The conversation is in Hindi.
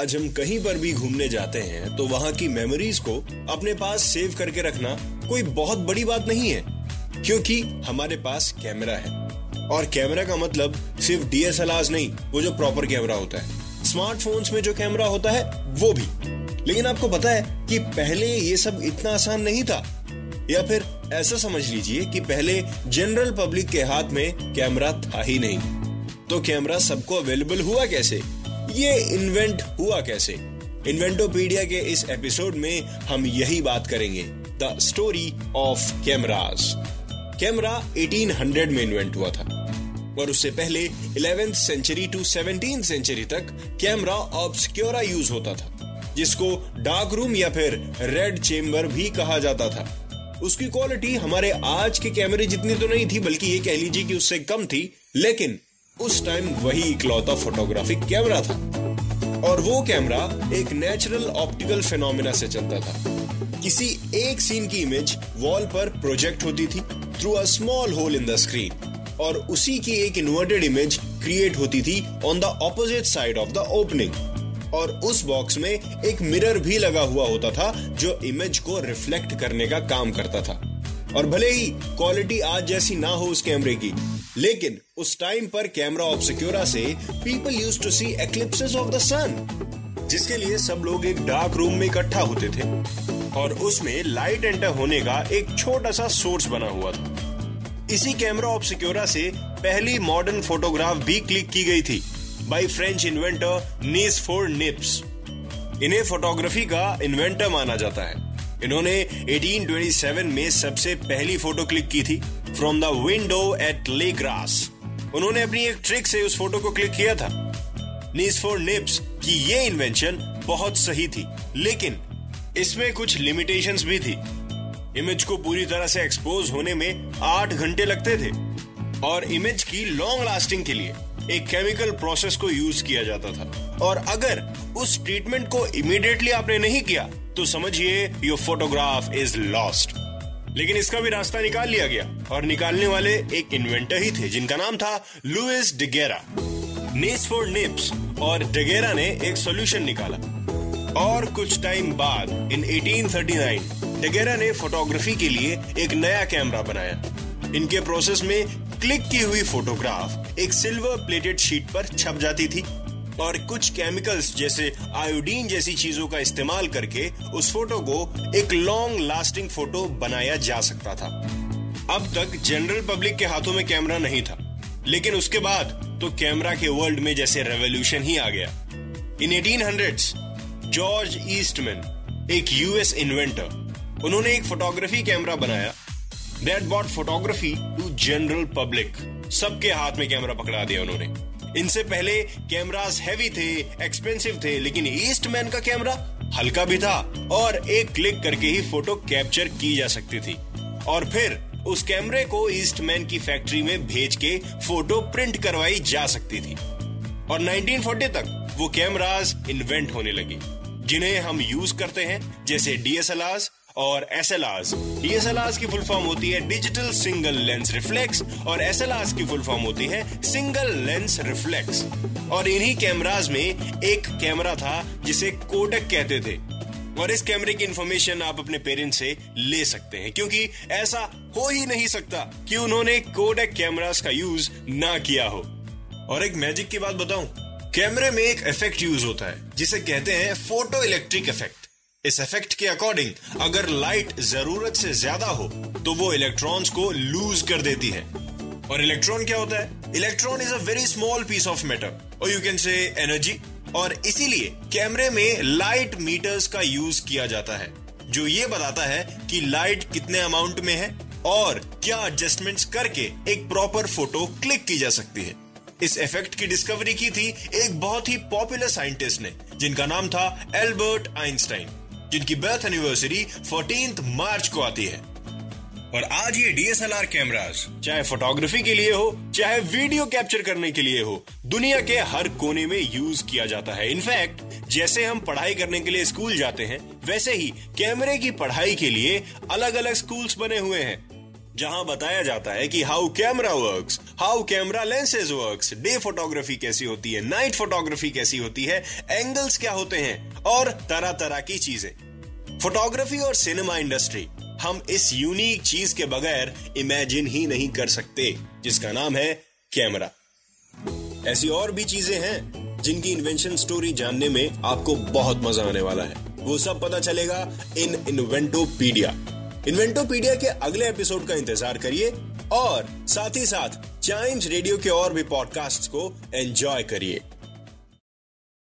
आज हम कहीं पर भी घूमने जाते हैं तो वहाँ की मेमोरीज को अपने पास सेव करके रखना कोई बहुत बड़ी बात नहीं है, क्योंकि हमारे पास कैमरा है। और कैमरा का मतलब सिर्फ़ डीएसएलआर नहीं, वो जो प्रॉपर कैमरा होता है। स्मार्टफोन्स में जो कैमरा होता है, वो भी। लेकिन आपको पता है कि पहले ये सब इतना आसान नहीं था या फिर ऐसा समझ लीजिए कि पहले जनरल पब्लिक के हाथ में कैमरा था ही नहीं। तो कैमरा सबको अवेलेबल हुआ कैसे? ये इन्वेंट हुआ कैसे? इन्वेंटोपीडिया के इस एपिसोड में हम यही बात करेंगे। The story of cameras camera 1800 में इन्वेंट हुआ था। और उससे पहले 11th century to 17th century तक कैमरा ऑब्सक्योरा यूज़ होता था, जिसको डार्क रूम या फिर रेड चेम्बर भी कहा जाता था। उसकी क्वालिटी हमारे आज के कैमरे जितनी तो नहीं थी, बल्कि ये कह लीजिए कि उससे कम थी। लेकिन उस टाइम वही इकलौता फोटोग्राफिक कैमरा था। और वो कैमरा एक नेचुरल ऑप्टिकल फिनोमिना से चलता था। किसी एक सीन की इमेज वॉल पर प्रोजेक्ट होती थी through a small hole in the screen और उसी की एक इन्वर्टेड इमेज क्रिएट होती थी on the opposite side of the opening और उस बॉक्स में एक मिरर भी लगा हुआ होता था, जो इमेज को रिफ्लेक्ट करने का काम करता था। और भले ही क्वालिटी आज जैसी ना हो उस कैमरे की, लेकिन उस टाइम पर कैमरा ऑब्सिक्योरा से people use to see eclipses of the sun जिसके लिए सब लोग एक डार्क रूम में इकट्ठा होते थे। और उसमें लाइट एंटर होने का एक छोटा सा सोर्स बना हुआ था। इसी कैमरा ऑब्सिक्योरा से पहली मॉडर्न फोटोग्राफ भी क्लिक की गई थी। By French inventor Nicephore Niepce इन्हें फोटोग्राफी का इन्वेंटर माना जाता है। इन्होंने 1827 में सबसे पहली फ़ोटो क्लिक की थी from the window at Le Gras उन्होंने अपनी एक ट्रिक से उस फ़ोटो को क्लिक किया था। नीस फोर निप्स की ये इन्वेंशन बहुत सही थी, लेकिन इसमें कुछ लिमिटेशंस भी थी। इमेज को पूरी तरह से एक्सपोज होने में आठ घंटे लगते थे, और इमेज की लॉन्ग लास्टिंग के लिए। एक केमिकल प्रोसेस को यूज़ किया जाता था। और अगर उस ट्रीटमेंट को इमीडिएटली आपने नहीं किया तो समझिए योर फोटोग्राफ इज़ लॉस्ट लेकिन इसका भी रास्ता निकाल लिया गया। और निकालने वाले एक इन्वेंटर ही थे, जिनका नाम था Louis Daguerre Nicephore Niepce और डिगेरा ने एक सोल्यूशन निकाला। और कुछ टाइम बाद इन 1839 डिगेरा ने फोटोग्राफी के लिए एक नया कैमरा बनाया। इनके प्रोसेस में क्लिक की हुई फोटोग्राफ एक सिल्वर प्लेटेड शीट पर छप जाती थी। और कुछ केमिकल्स जैसे आयोडीन जैसी चीज़ों का इस्तेमाल करके उस फ़ोटो को एक लॉन्ग लास्टिंग फ़ोटो बनाया जा सकता था। अब तक जनरल पब्लिक के हाथों में कैमरा नहीं था। लेकिन उसके बाद तो कैमरा के वर्ल्ड में जैसे रेवोल्यूशन ही आ गया। इन 1800s जॉर्ज ईस्टमैन एक यूएस इन्वेंटर उन्होंने एक फोटोग्राफी कैमरा बनाया। That brought photography to general public सबके हाथ में कैमरा पकड़ा दिया उन्होंने। इनसे पहले कैमरास हैवी थे एक्सपेंसिव थे, लेकिन ईस्टमैन का कैमरा हल्का भी था और एक क्लिक करके ही फ़ोटो कैप्चर की जा सकती थी। और फिर उस कैमरे को ईस्टमैन की फैक्ट्री में भेज के फ़ोटो प्रिंट करवाई जा सकती थी। और 1940 तक वो कैमराज इन्वेंट होने लगी, जिन्हें हम यूज़ करते हैं, जैसे डीएसएलआर और एस एल डीएसएलआर की फुल फॉर्म होती है डिजिटल सिंगल लेंस रिफ्लेक्स और एस एल आर की फुल फॉर्म होती है सिंगल लेंस रिफ्लेक्स और इन्हीं कैमराज में एक कैमरा था जिसे कोडक कहते थे। और इस कैमरे की इंफॉर्मेशन आप अपने पेरेंट्स से ले सकते हैं, क्योंकि ऐसा हो ही नहीं सकता कि उन्होंने कोडेक कैमरास का यूज़ ना किया हो। और एक मैजिक की बात बताऊँ कैमरे में एक इफ़ेक्ट यूज़ होता है, जिसे कहते हैं फ़ोटो इलेक्ट्रिक इफ़ेक्ट इस इफ़ेक्ट के अकॉर्डिंग अगर लाइट ज़रूरत से ज़्यादा हो तो वो इलेक्ट्रॉन्स को लूज कर देती है। और इलेक्ट्रॉन क्या होता है? Electron is a very small piece of matter और यू कैन से एनर्जी और इसीलिए कैमरे में लाइट मीटर्स का यूज़ किया जाता है, जो ये बताता है कि लाइट कितने अमाउंट में है और क्या एडजस्टमेंट्स करके एक प्रॉपर फ़ोटो क्लिक की जा सकती है। इस इफ़ेक्ट की डिस्कवरी की थी एक बहुत ही पॉपुलर साइंटिस्ट ने, जिनका नाम था एल्बर्ट आइंस्टाइन जिनकी बर्थ एनिवर्सरी 14 मार्च को आती है। और आज ये डीएसएलआर कैमरास चाहे फोटोग्राफी के लिए हो, चाहे वीडियो कैप्चर करने के लिए हो, दुनिया के हर कोने में यूज़ किया जाता है। इनफैक्ट जैसे हम पढ़ाई करने के लिए स्कूल जाते हैं, वैसे ही कैमरे की पढ़ाई के लिए अलग अलग स्कूल्स बने हुए हैं। जहाँ बताया जाता है कि how camera works, how camera lenses works, day photography कैसी होती है नाइट फोटोग्राफी कैसी होती है एंगल्स क्या होते हैं और तरह तरह की चीज़ें। फोटोग्राफी और सिनेमा इंडस्ट्री हम इस यूनिक चीज़ के बगैर इमेजिन ही नहीं कर सकते जिसका नाम है कैमरा ऐसी और भी चीज़ें हैं जिनकी इन्वेंशन स्टोरी जानने में आपको बहुत मज़ा आने वाला है। वो सब पता चलेगा इन इन्वेंटोपीडिया इन्वेंटोपीडिया के अगले एपिसोड का इंतज़ार करिए और साथ ही साथ चाइम्स रेडियो के और भी पॉडकास्ट को एंजॉय करिए।